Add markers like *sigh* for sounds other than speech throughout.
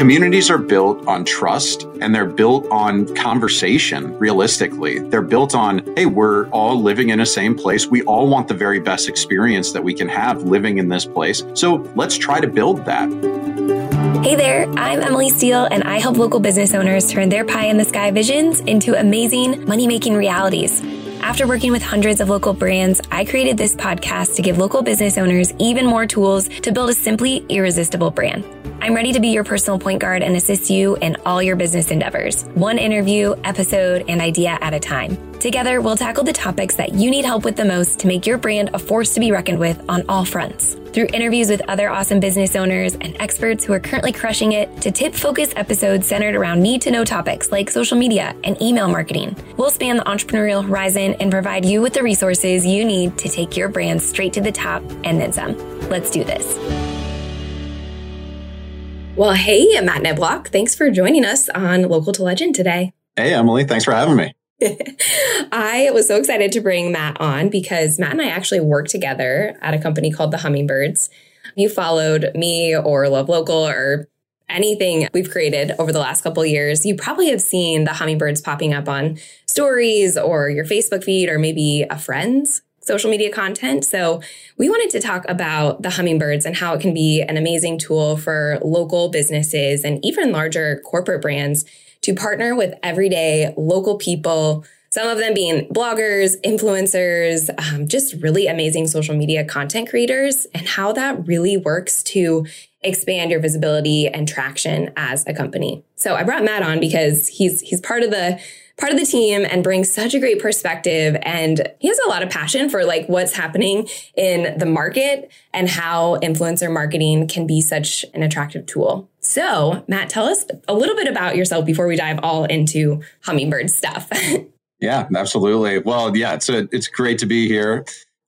Communities are built on trust and they're built on conversation, realistically. They're built on, hey, we're all living in a same place. We all want the very best experience that we can have living in this place. So let's try to build that. Hey there, I'm Emily Steele, and I help local business owners turn their pie in the sky visions into amazing money making realities. After working with hundreds of local brands, I created this podcast to give local business owners even more tools to build a simply irresistible brand. I'm ready to be your personal point guard and assist you in all your business endeavors, one interview, episode, and idea at a time. Together, we'll tackle the topics that you need help with the most to make your brand a force to be reckoned with on all fronts. Through interviews with other awesome business owners and experts who are currently crushing it, to tip focused episodes centered around need to know topics like social media and email marketing, we'll span the entrepreneurial horizon and provide you with the resources you need to take your brand straight to the top and then some. Let's do this. Well, hey, I'm Matt Neblock. Thanks for joining us on Local to Legend today. Hey, Emily. Thanks for having me. *laughs* I was so excited to bring Matt on because Matt and I actually worked together at a company called the Hummingbirds. You followed me or Love Local or anything we've created over the last couple years, you probably have seen the hummingbirds popping up on stories or your Facebook feed or maybe a friend's social media content. So we wanted to talk about the hummingbirds and how it can be an amazing tool for local businesses and even larger corporate brands to partner with everyday local people. Some of them being bloggers, influencers, um, just really amazing social media content creators, and how that really works to expand your visibility and traction as a company. So I brought Matt on because he's he's part of the part of the team and brings such a great perspective. And he has a lot of passion for like what's happening in the market and how influencer marketing can be such an attractive tool. So, Matt, tell us a little bit about yourself before we dive all into hummingbird stuff. *laughs* yeah, absolutely. Well, yeah, it's a, it's great to be here.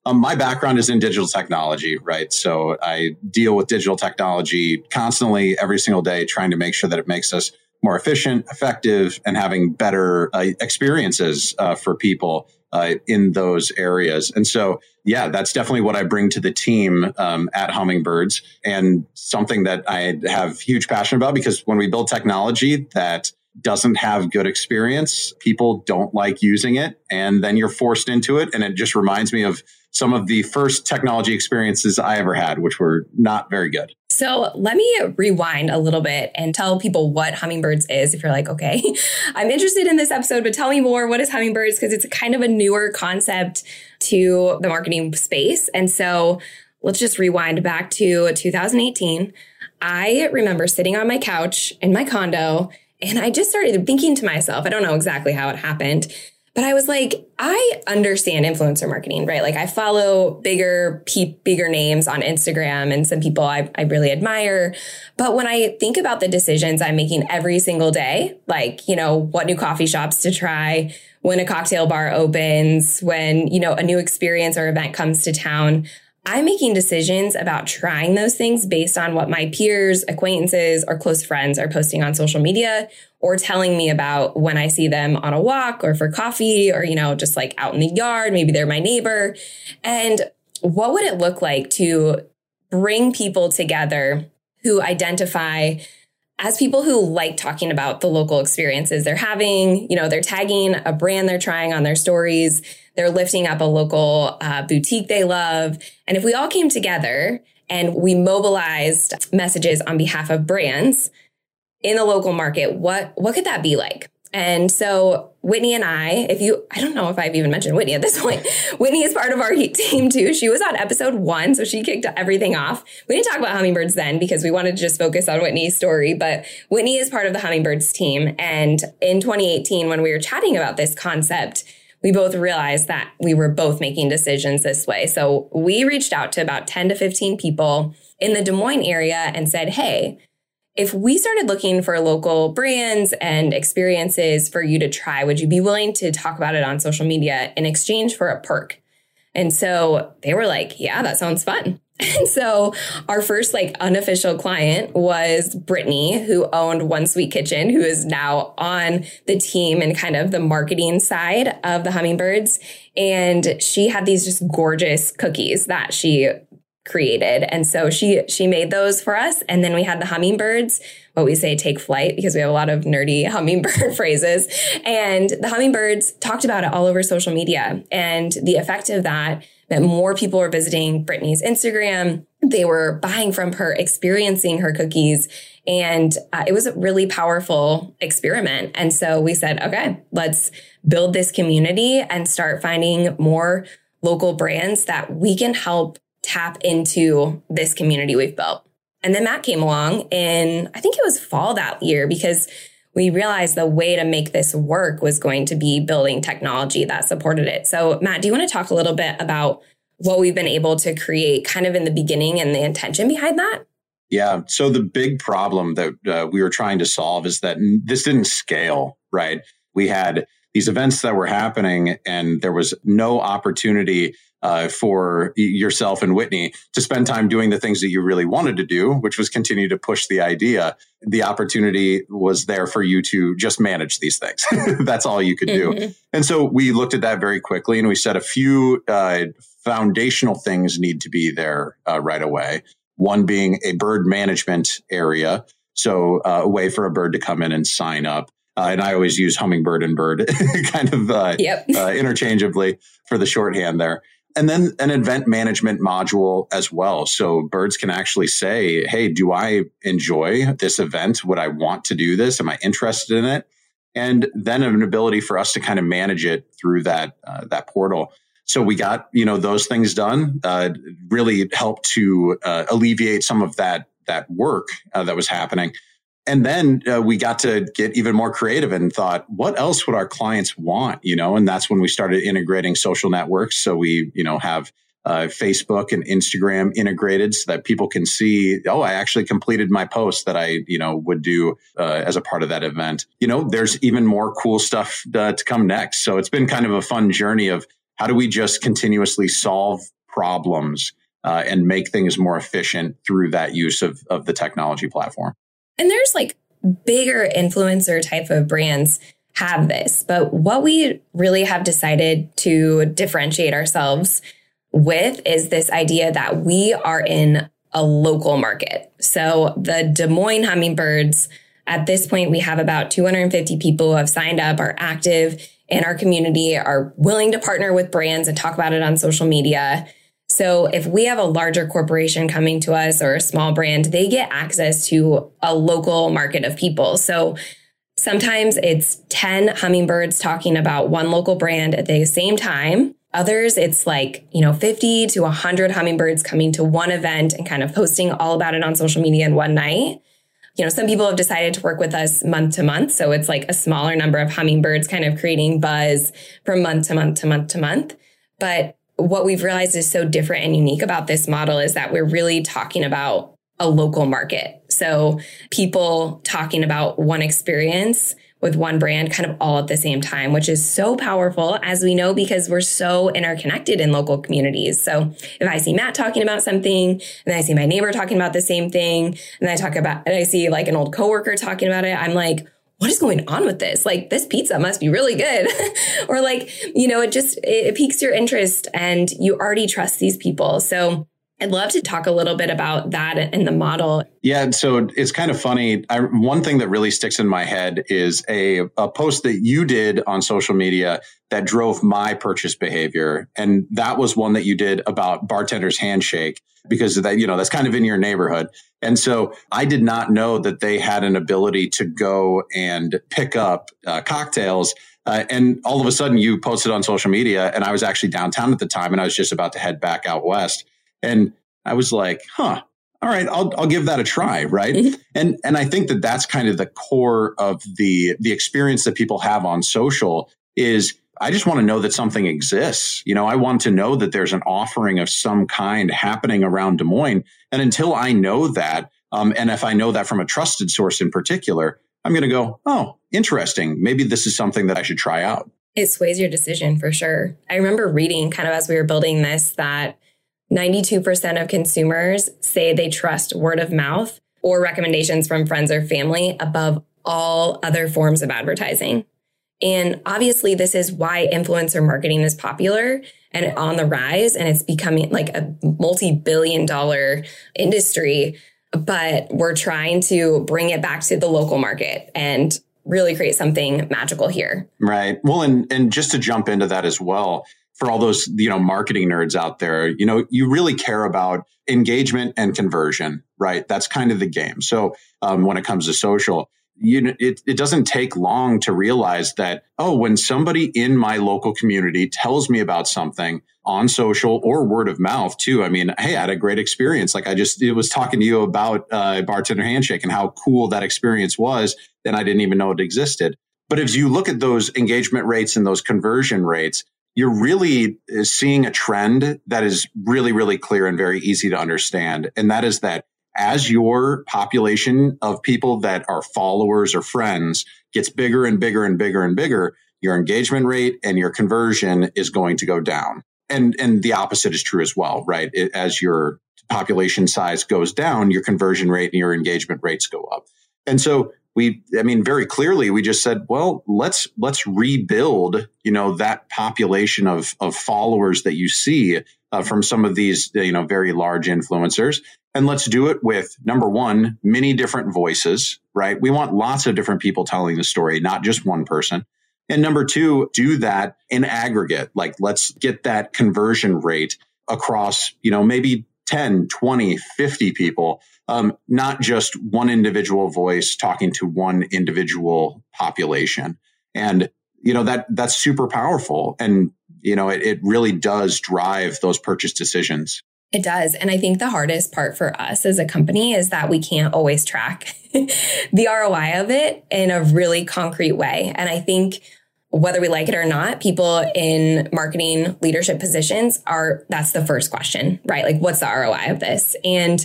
Um, my background is in digital technology, right? So I deal with digital technology constantly every single day, trying to make sure that it makes us more efficient, effective, and having better uh, experiences uh, for people uh, in those areas. And so, yeah, that's definitely what I bring to the team um, at Hummingbirds, and something that I have huge passion about because when we build technology that doesn't have good experience, people don't like using it, and then you're forced into it, and it just reminds me of some of the first technology experiences I ever had, which were not very good. So let me rewind a little bit and tell people what Hummingbirds is. If you're like, okay, *laughs* I'm interested in this episode, but tell me more. What is Hummingbirds? Because it's kind of a newer concept to the marketing space. And so let's just rewind back to 2018. I remember sitting on my couch in my condo and I just started thinking to myself, I don't know exactly how it happened, but I was like, I understand influencer marketing, right? Like I follow bigger, pe- bigger names on Instagram and some people I, I really admire. But when I think about the decisions I'm making every single day, like, you know, what new coffee shops to try, when a cocktail bar opens, when, you know, a new experience or event comes to town, I'm making decisions about trying those things based on what my peers, acquaintances, or close friends are posting on social media or telling me about when I see them on a walk or for coffee or, you know, just like out in the yard. Maybe they're my neighbor. And what would it look like to bring people together who identify as people who like talking about the local experiences they're having, you know, they're tagging a brand they're trying on their stories they're lifting up a local uh, boutique they love. And if we all came together and we mobilized messages on behalf of brands in the local market, what, what could that be like? And so Whitney and I, if you, I don't know if I've even mentioned Whitney at this point. *laughs* Whitney is part of our heat team too. She was on episode one, so she kicked everything off. We didn't talk about hummingbirds then because we wanted to just focus on Whitney's story, but Whitney is part of the hummingbirds team. And in 2018, when we were chatting about this concept, we both realized that we were both making decisions this way. So we reached out to about 10 to 15 people in the Des Moines area and said, Hey, if we started looking for local brands and experiences for you to try, would you be willing to talk about it on social media in exchange for a perk? And so they were like, yeah, that sounds fun. *laughs* And so our first like unofficial client was Brittany, who owned One Sweet Kitchen, who is now on the team and kind of the marketing side of the hummingbirds. And she had these just gorgeous cookies that she created. And so she she made those for us. And then we had the hummingbirds, what we say take flight because we have a lot of nerdy *laughs* hummingbird *laughs* phrases. And the hummingbirds talked about it all over social media. And the effect of that that more people were visiting Brittany's Instagram. They were buying from her, experiencing her cookies. And uh, it was a really powerful experiment. And so we said, okay, let's build this community and start finding more local brands that we can help tap into this community we've built. And then Matt came along in, I think it was fall that year because we realized the way to make this work was going to be building technology that supported it. So, Matt, do you want to talk a little bit about what we've been able to create kind of in the beginning and the intention behind that? Yeah. So, the big problem that uh, we were trying to solve is that this didn't scale, right? We had these events that were happening, and there was no opportunity uh, for yourself and Whitney to spend time doing the things that you really wanted to do, which was continue to push the idea. The opportunity was there for you to just manage these things. *laughs* That's all you could do. Mm-hmm. And so we looked at that very quickly and we said a few uh, foundational things need to be there uh, right away. One being a bird management area. So uh, a way for a bird to come in and sign up. Uh, and I always use hummingbird and bird *laughs* kind of uh, yep. *laughs* uh, interchangeably for the shorthand there and then an event management module as well. So birds can actually say, Hey, do I enjoy this event? Would I want to do this? Am I interested in it? And then an ability for us to kind of manage it through that, uh, that portal. So we got, you know, those things done, uh, really helped to uh, alleviate some of that, that work uh, that was happening and then uh, we got to get even more creative and thought what else would our clients want you know? And that's when we started integrating social networks. So we you know have uh, facebook and instagram integrated so that people can see oh i actually completed my post that i you know would do uh, as a part of that event. You know there's even more cool stuff uh, to come next. So it's been kind of a fun journey of how do we just continuously solve problems uh, and make things more efficient through that use of, of the technology platform and there's like bigger influencer type of brands have this. But what we really have decided to differentiate ourselves with is this idea that we are in a local market. So the Des Moines Hummingbirds, at this point, we have about 250 people who have signed up, are active in our community, are willing to partner with brands and talk about it on social media. So if we have a larger corporation coming to us or a small brand, they get access to a local market of people. So sometimes it's 10 hummingbirds talking about one local brand at the same time. Others, it's like, you know, 50 to 100 hummingbirds coming to one event and kind of posting all about it on social media in one night. You know, some people have decided to work with us month to month. So it's like a smaller number of hummingbirds kind of creating buzz from month to month to month to month. But what we've realized is so different and unique about this model is that we're really talking about a local market. So people talking about one experience with one brand kind of all at the same time, which is so powerful as we know because we're so interconnected in local communities. So if I see Matt talking about something and I see my neighbor talking about the same thing and I talk about, and I see like an old coworker talking about it, I'm like, what is going on with this? Like this pizza must be really good. *laughs* or like, you know, it just, it piques your interest and you already trust these people. So I'd love to talk a little bit about that and the model. Yeah, so it's kind of funny. I, one thing that really sticks in my head is a, a post that you did on social media that drove my purchase behavior. And that was one that you did about bartender's handshake because that, you know, that's kind of in your neighborhood. And so I did not know that they had an ability to go and pick up uh, cocktails. Uh, and all of a sudden you posted on social media and I was actually downtown at the time and I was just about to head back out west. And I was like, huh, all right, I'll, I'll give that a try. Right. Mm-hmm. And, and I think that that's kind of the core of the, the experience that people have on social is I just want to know that something exists. You know, I want to know that there's an offering of some kind happening around Des Moines. And until I know that, um, and if I know that from a trusted source in particular, I'm going to go, oh, interesting. Maybe this is something that I should try out. It sways your decision for sure. I remember reading kind of as we were building this that 92% of consumers say they trust word of mouth or recommendations from friends or family above all other forms of advertising. And obviously, this is why influencer marketing is popular and on the rise, and it's becoming like a multi billion dollar industry. But we're trying to bring it back to the local market and really create something magical here. Right. Well, and, and just to jump into that as well, for all those, you know, marketing nerds out there, you know, you really care about engagement and conversion, right? That's kind of the game. So um, when it comes to social, you it, it doesn't take long to realize that oh when somebody in my local community tells me about something on social or word of mouth too i mean hey i had a great experience like i just it was talking to you about uh, bartender handshake and how cool that experience was and i didn't even know it existed but if you look at those engagement rates and those conversion rates you're really uh, seeing a trend that is really really clear and very easy to understand and that is that as your population of people that are followers or friends gets bigger and bigger and bigger and bigger, your engagement rate and your conversion is going to go down. And, and the opposite is true as well, right? It, as your population size goes down, your conversion rate and your engagement rates go up. And so we, I mean, very clearly, we just said, well, let's, let's rebuild, you know, that population of, of followers that you see uh, from some of these, you know, very large influencers and let's do it with number one, many different voices, right? We want lots of different people telling the story, not just one person. And number two, do that in aggregate. Like let's get that conversion rate across, you know, maybe 10, 20, 50 people, um, not just one individual voice talking to one individual population. And, you know, that that's super powerful. And, you know, it, it really does drive those purchase decisions. It does. And I think the hardest part for us as a company is that we can't always track *laughs* the ROI of it in a really concrete way. And I think whether we like it or not, people in marketing leadership positions are that's the first question, right? Like, what's the ROI of this? And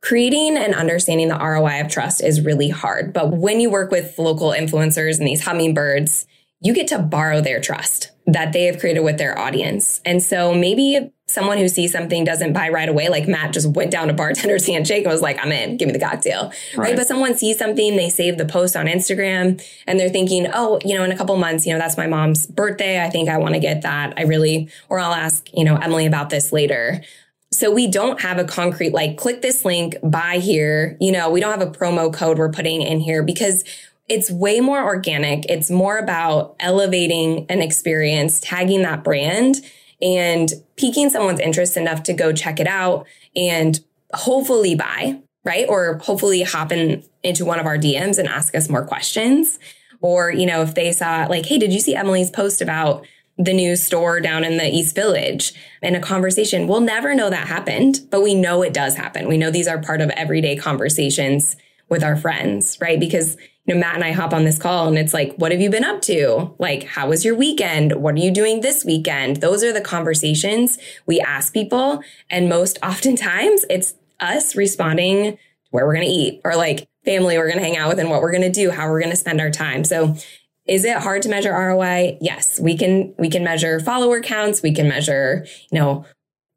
creating and understanding the ROI of trust is really hard. But when you work with local influencers and these hummingbirds, you get to borrow their trust that they have created with their audience. And so maybe someone who sees something doesn't buy right away, like Matt just went down to bartender's *laughs* handshake and was like, I'm in, give me the cocktail. Right. right. But someone sees something, they save the post on Instagram and they're thinking, oh, you know, in a couple months, you know, that's my mom's birthday. I think I want to get that. I really, or I'll ask, you know, Emily about this later. So we don't have a concrete, like, click this link, buy here. You know, we don't have a promo code we're putting in here because it's way more organic. It's more about elevating an experience, tagging that brand and piquing someone's interest enough to go check it out and hopefully buy, right? Or hopefully hop in into one of our DMs and ask us more questions. Or, you know, if they saw like, hey, did you see Emily's post about the new store down in the East Village in a conversation? We'll never know that happened, but we know it does happen. We know these are part of everyday conversations with our friends, right? Because you know, Matt and I hop on this call and it's like, what have you been up to? Like, how was your weekend? What are you doing this weekend? Those are the conversations we ask people. And most oftentimes it's us responding where we're going to eat or like family we're going to hang out with and what we're going to do, how we're going to spend our time. So is it hard to measure ROI? Yes, we can, we can measure follower counts. We can measure, you know,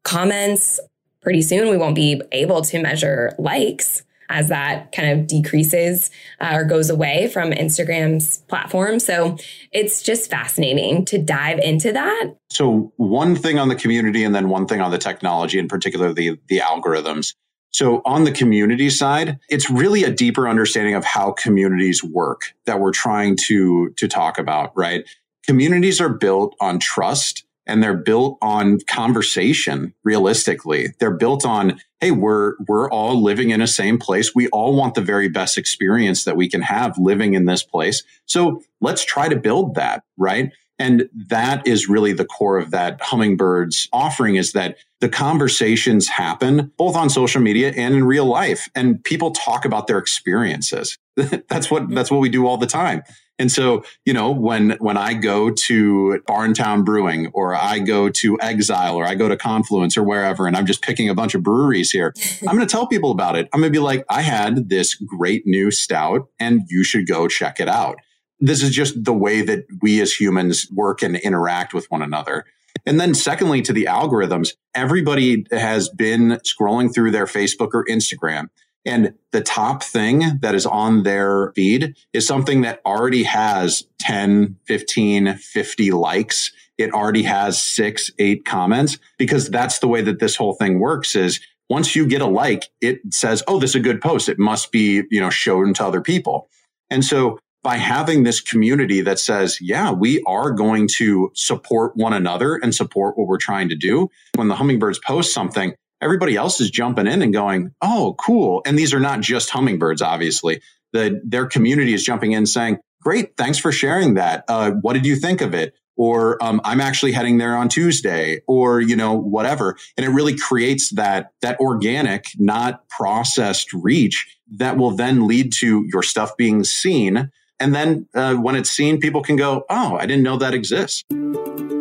comments. Pretty soon we won't be able to measure likes as that kind of decreases uh, or goes away from Instagram's platform. So it's just fascinating to dive into that. So one thing on the community and then one thing on the technology, in particular the the algorithms. So on the community side, it's really a deeper understanding of how communities work that we're trying to to talk about, right? Communities are built on trust and they're built on conversation realistically. They're built on hey we're we're all living in a same place. We all want the very best experience that we can have living in this place. So let's try to build that right? And that is really the core of that hummingbirds offering is that the conversations happen both on social media and in real life and people talk about their experiences. *laughs* That's what that's what we do all the time and so, you know, when when I go to Barntown Brewing or I go to Exile or I go to Confluence or wherever and I'm just picking a bunch of breweries here, *laughs* I'm going to tell people about it. I'm going to be like, I had this great new stout and you should go check it out. This is just the way that we as humans work and interact with one another. And then secondly, to the algorithms, everybody has been scrolling through their Facebook or Instagram And the top thing that is on their feed is something that already has 10, 15, 50 likes. It already has six, eight comments because that's the way that this whole thing works is once you get a like, it says, Oh, this is a good post. It must be, you know, shown to other people. And so by having this community that says, yeah, we are going to support one another and support what we're trying to do. When the hummingbirds post something, everybody else is jumping in and going, oh, cool. And these are not just hummingbirds, obviously. The, their community is jumping in saying, great, thanks for sharing that. Uh, what did you think of it? Or um, I'm actually heading there on Tuesday, or you know whatever, and it really creates that that organic, not processed reach that will then lead to your stuff being seen, and then uh, when it's seen, people can go, "Oh, I didn't know that exists."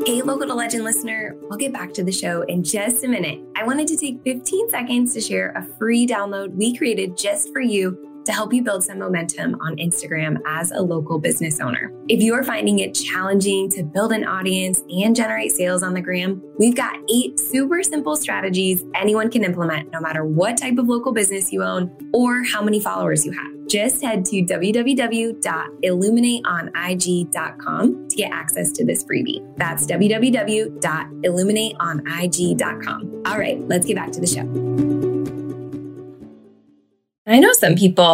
Hey, Local to Legend listener, we'll get back to the show in just a minute. I wanted to take 15 seconds to share a free download we created just for you to help you build some momentum on Instagram as a local business owner. If you are finding it challenging to build an audience and generate sales on the gram, we've got eight super simple strategies anyone can implement no matter what type of local business you own or how many followers you have just head to www.illuminateonig.com to get access to this freebie. That's www.illuminateonig.com. All right, let's get back to the show. I know some people,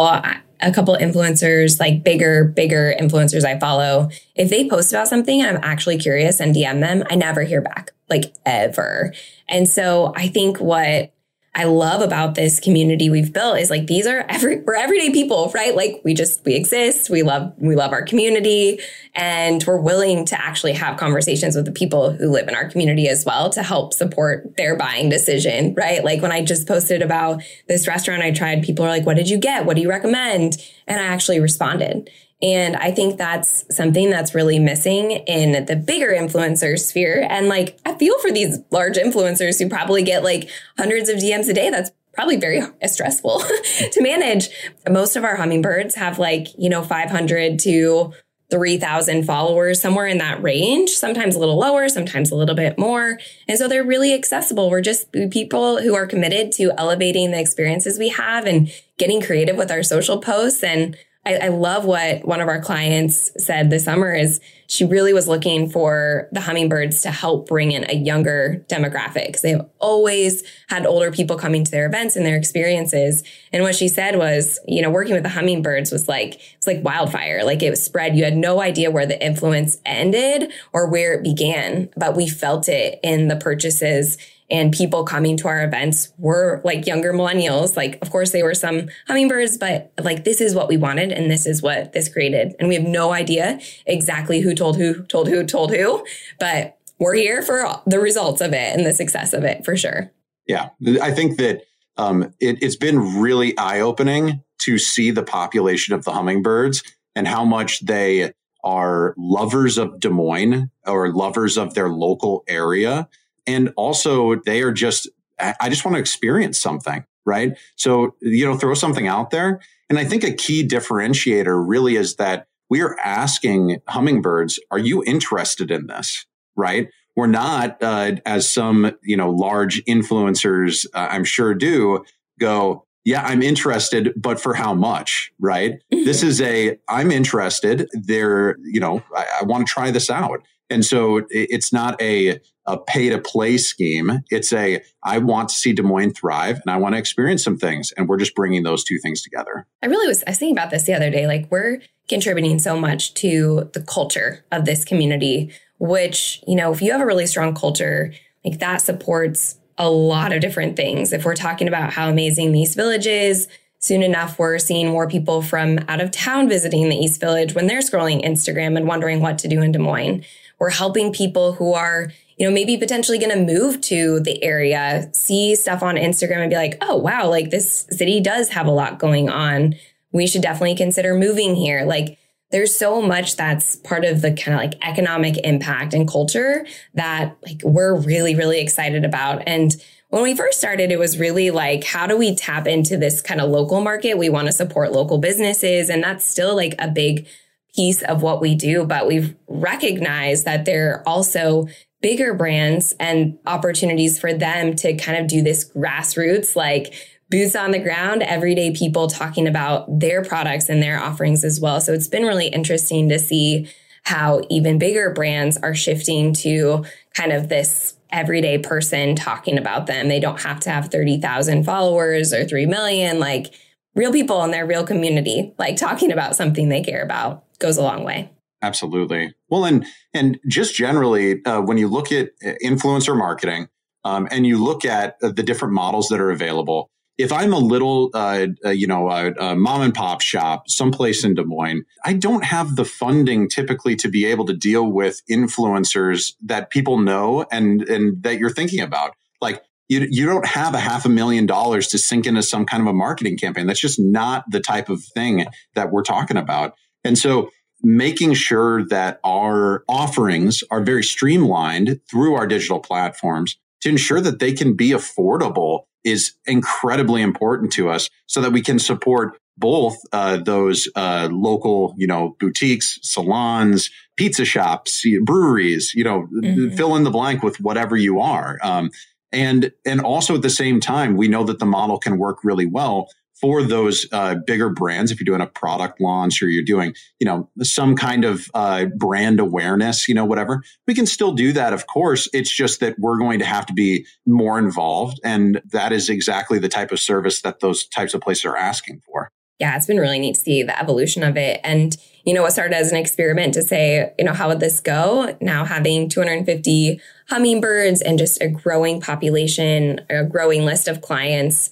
a couple influencers, like bigger, bigger influencers I follow, if they post about something and I'm actually curious and DM them, I never hear back, like ever. And so I think what I love about this community we've built is like these are every we're everyday people, right? Like we just we exist, we love we love our community and we're willing to actually have conversations with the people who live in our community as well to help support their buying decision, right? Like when I just posted about this restaurant I tried, people are like, "What did you get? What do you recommend?" And I actually responded. And I think that's something that's really missing in the bigger influencer sphere. And like, I feel for these large influencers who probably get like hundreds of DMs a day. That's probably very *laughs* stressful *laughs* to manage. Most of our hummingbirds have like, you know, 500 to 3,000 followers, somewhere in that range, sometimes a little lower, sometimes a little bit more. And so they're really accessible. We're just people who are committed to elevating the experiences we have and getting creative with our social posts and I, I, love what one of our clients said this summer is she really was looking for the hummingbirds to help bring in a younger demographic because they've always had older people coming to their events and their experiences. And what she said was, you know, working with the hummingbirds was like, it's like wildfire. Like it was spread. You had no idea where the influence ended or where it began, but we felt it in the purchases and people coming to our events were like younger millennials. Like, of course, they were some hummingbirds, but like, this is what we wanted and this is what this created. And we have no idea exactly who told who, told who, told who, but we're here for the results of it and the success of it for sure. Yeah. I think that um, it, it's been really eye opening to see the population of the hummingbirds and how much they are lovers of Des Moines or lovers of their local area and also, they are just, I just want to experience something, right? So, you know, throw something out there. And I think a key differentiator really is that we are asking hummingbirds, are you interested in this? Right? We're not, uh, as some, you know, large influencers, uh, I'm sure do go, yeah, I'm interested, but for how much, right? Mm-hmm. This is a, I'm interested. There, you know, I, I want to try this out. And so it's not a, a pay to play scheme. It's a, I want to see Des Moines thrive and I want to experience some things. And we're just bringing those two things together. I really was, I was thinking about this the other day. Like we're contributing so much to the culture of this community, which, you know, if you have a really strong culture, like that supports a lot of different things. If we're talking about how amazing the East Village is, soon enough, we're seeing more people from out of town visiting the East Village when they're scrolling Instagram and wondering what to do in Des Moines. We're helping people who are, you know, maybe potentially going to move to the area, see stuff on Instagram and be like, oh, wow, like this city does have a lot going on. We should definitely consider moving here. Like, there's so much that's part of the kind of like economic impact and culture that like we're really, really excited about. And when we first started, it was really like, how do we tap into this kind of local market? We want to support local businesses. And that's still like a big piece of what we do, but we've recognized that there are also bigger brands and opportunities for them to kind of do this grassroots, like boots on the ground, everyday people talking about their products and their offerings as well. So it's been really interesting to see how even bigger brands are shifting to kind of this everyday person talking about them. They don't have to have 30,000 followers or 3 million. Like real people in their real community, like talking about something they care about goes a long way. Absolutely. Well, and and just generally, uh, when you look at uh, influencer marketing um, and you look at uh, the different models that are available, if I'm a little, uh, uh, you know, a, mom and pop shop someplace in Des Moines, I don't have the funding typically to be able to deal with influencers that people know and and that you're thinking about. Like you, you don't have a half a million dollars to sink into some kind of a marketing campaign. That's just not the type of thing that we're talking about. And so making sure that our offerings are very streamlined through our digital platforms to ensure that they can be affordable is incredibly important to us so that we can support both uh, those uh, local, you know, boutiques, salons, pizza shops, breweries, you know, mm-hmm. fill in the blank with whatever you are. Um, and and also at the same time, we know that the model can work really well for those uh, bigger brands, if you're doing a product launch or you're doing, you know, some kind of uh, brand awareness, you know, whatever, we can still do that. Of course, it's just that we're going to have to be more involved, and that is exactly the type of service that those types of places are asking for. Yeah, it's been really neat to see the evolution of it, and you know, what started as an experiment to say, you know, how would this go? Now having 250 hummingbirds and just a growing population, a growing list of clients,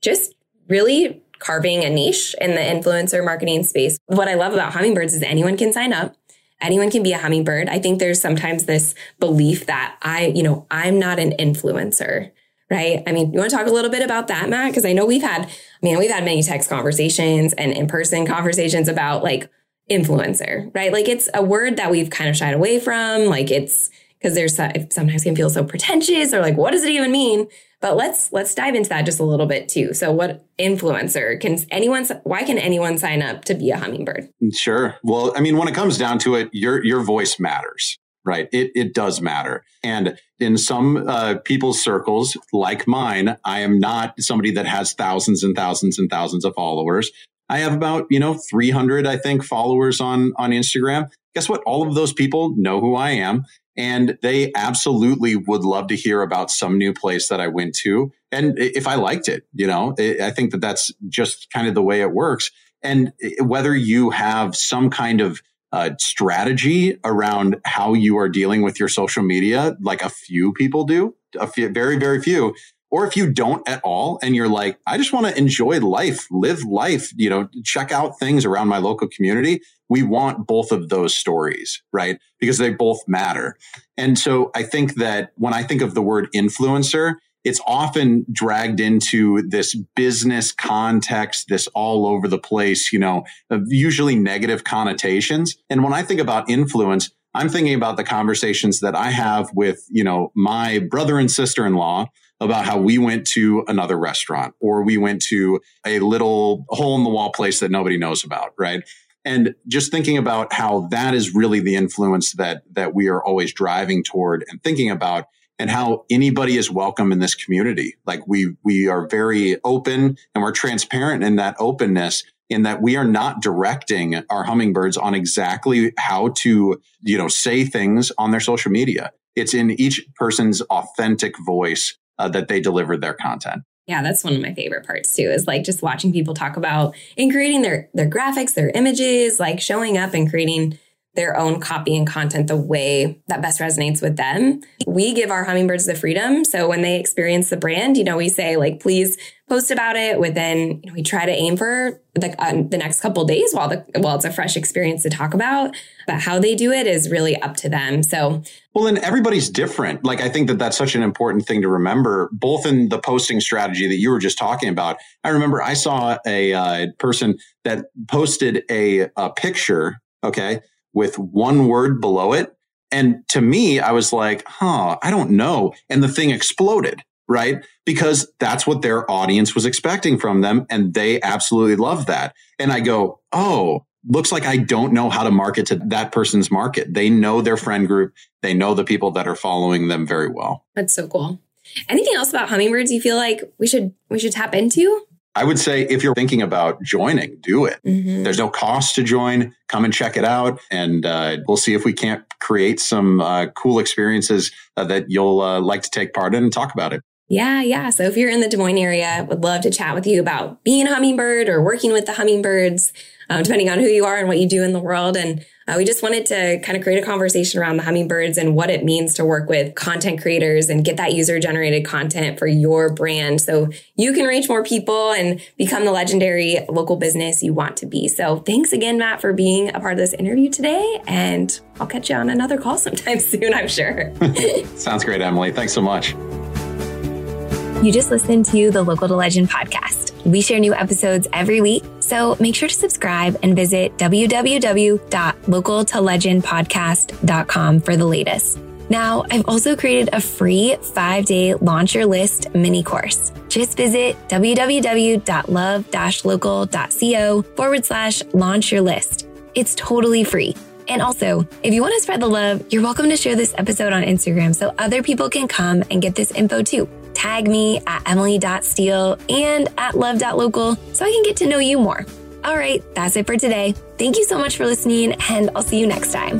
just really carving a niche in the influencer marketing space. What I love about hummingbirds is anyone can sign up. Anyone can be a hummingbird. I think there's sometimes this belief that I, you know, I'm not an influencer, right? I mean, you want to talk a little bit about that, Matt? Because I know we've had, I mean, we've had many text conversations and in person conversations about like influencer, right? Like it's a word that we've kind of shied away from. Like it's because there's sometimes can feel so pretentious or like, what does it even mean? But let's let's dive into that just a little bit too. So what influencer can anyone why can anyone sign up to be a hummingbird? Sure. Well, I mean when it comes down to it, your your voice matters right? It, it does matter. And in some uh, people's circles, like mine, I am not somebody that has thousands and thousands and thousands of followers. I have about, you know, 300, I think, followers on, on Instagram. Guess what? All of those people know who I am and they absolutely would love to hear about some new place that I went to. And if I liked it, you know, I think that that's just kind of the way it works. And whether you have some kind of uh, strategy around how you are dealing with your social media, like a few people do, a few, very, very few, or if you don't at all and you're like, I just want to enjoy life, live life, you know, check out things around my local community. We want both of those stories, right? Because they both matter. And so I think that when I think of the word influencer, it's often dragged into this business context, this all over the place, you know, usually negative connotations. And when I think about influence, I'm thinking about the conversations that I have with, you know, my brother and sister in law about how we went to another restaurant or we went to a little hole in the wall place that nobody knows about, right? And just thinking about how that is really the influence that that we are always driving toward and thinking about and how anybody is welcome in this community. Like we we are very open and we're transparent in that openness in that we are not directing our hummingbirds on exactly how to, you know, say things on their social media. It's in each person's authentic voice uh, that they delivered their content. Yeah, that's one of my favorite parts too. Is like just watching people talk about and creating their their graphics, their images, like showing up and creating their own copy and content the way that best resonates with them. We give our hummingbirds the freedom. So when they experience the brand, you know, we say like, please post about it within, you know, we try to aim for the, uh, the next couple days while the, while it's a fresh experience to talk about, but how they do it is really up to them. So, well, and everybody's different. Like, I think that that's such an important thing to remember, both in the posting strategy that you were just talking about. I remember I saw a uh, person that posted a, a picture, okay, with one word below it. And to me, I was like, huh, I don't know. And the thing exploded right? Because that's what their audience was expecting from them. And they absolutely love that. And I go, oh, looks like I don't know how to market to that person's market. They know their friend group. They know the people that are following them very well. That's so cool. Anything else about hummingbirds you feel like we should we should tap into? I would say if you're thinking about joining, do it. Mm-hmm. There's no cost to join. Come and check it out, and uh, we'll see if we can't create some uh, cool experiences uh, that you'll uh, like to take part in and talk about it. Yeah, yeah. So if you're in the Des Moines area, would love to chat with you about being a hummingbird or working with the hummingbirds, um, depending on who you are and what you do in the world. And uh, we just wanted to kind of create a conversation around the hummingbirds and what it means to work with content creators and get that user generated content for your brand so you can reach more people and become the legendary local business you want to be. So thanks again, Matt, for being a part of this interview today. And I'll catch you on another call sometime *laughs* soon, I'm sure. *laughs* Sounds great, Emily. Thanks so much. You just listened to the Local to Legend podcast. We share new episodes every week, so make sure to subscribe and visit www.localtolegendpodcast.com for the latest. Now, I've also created a free five day launch your list mini course. Just visit www.love-local.co forward slash launch your list. It's totally free. And also, if you want to spread the love, you're welcome to share this episode on Instagram so other people can come and get this info too tag me at emily.steele and at love.local so I can get to know you more. All right, that's it for today. Thank you so much for listening, and I'll see you next time.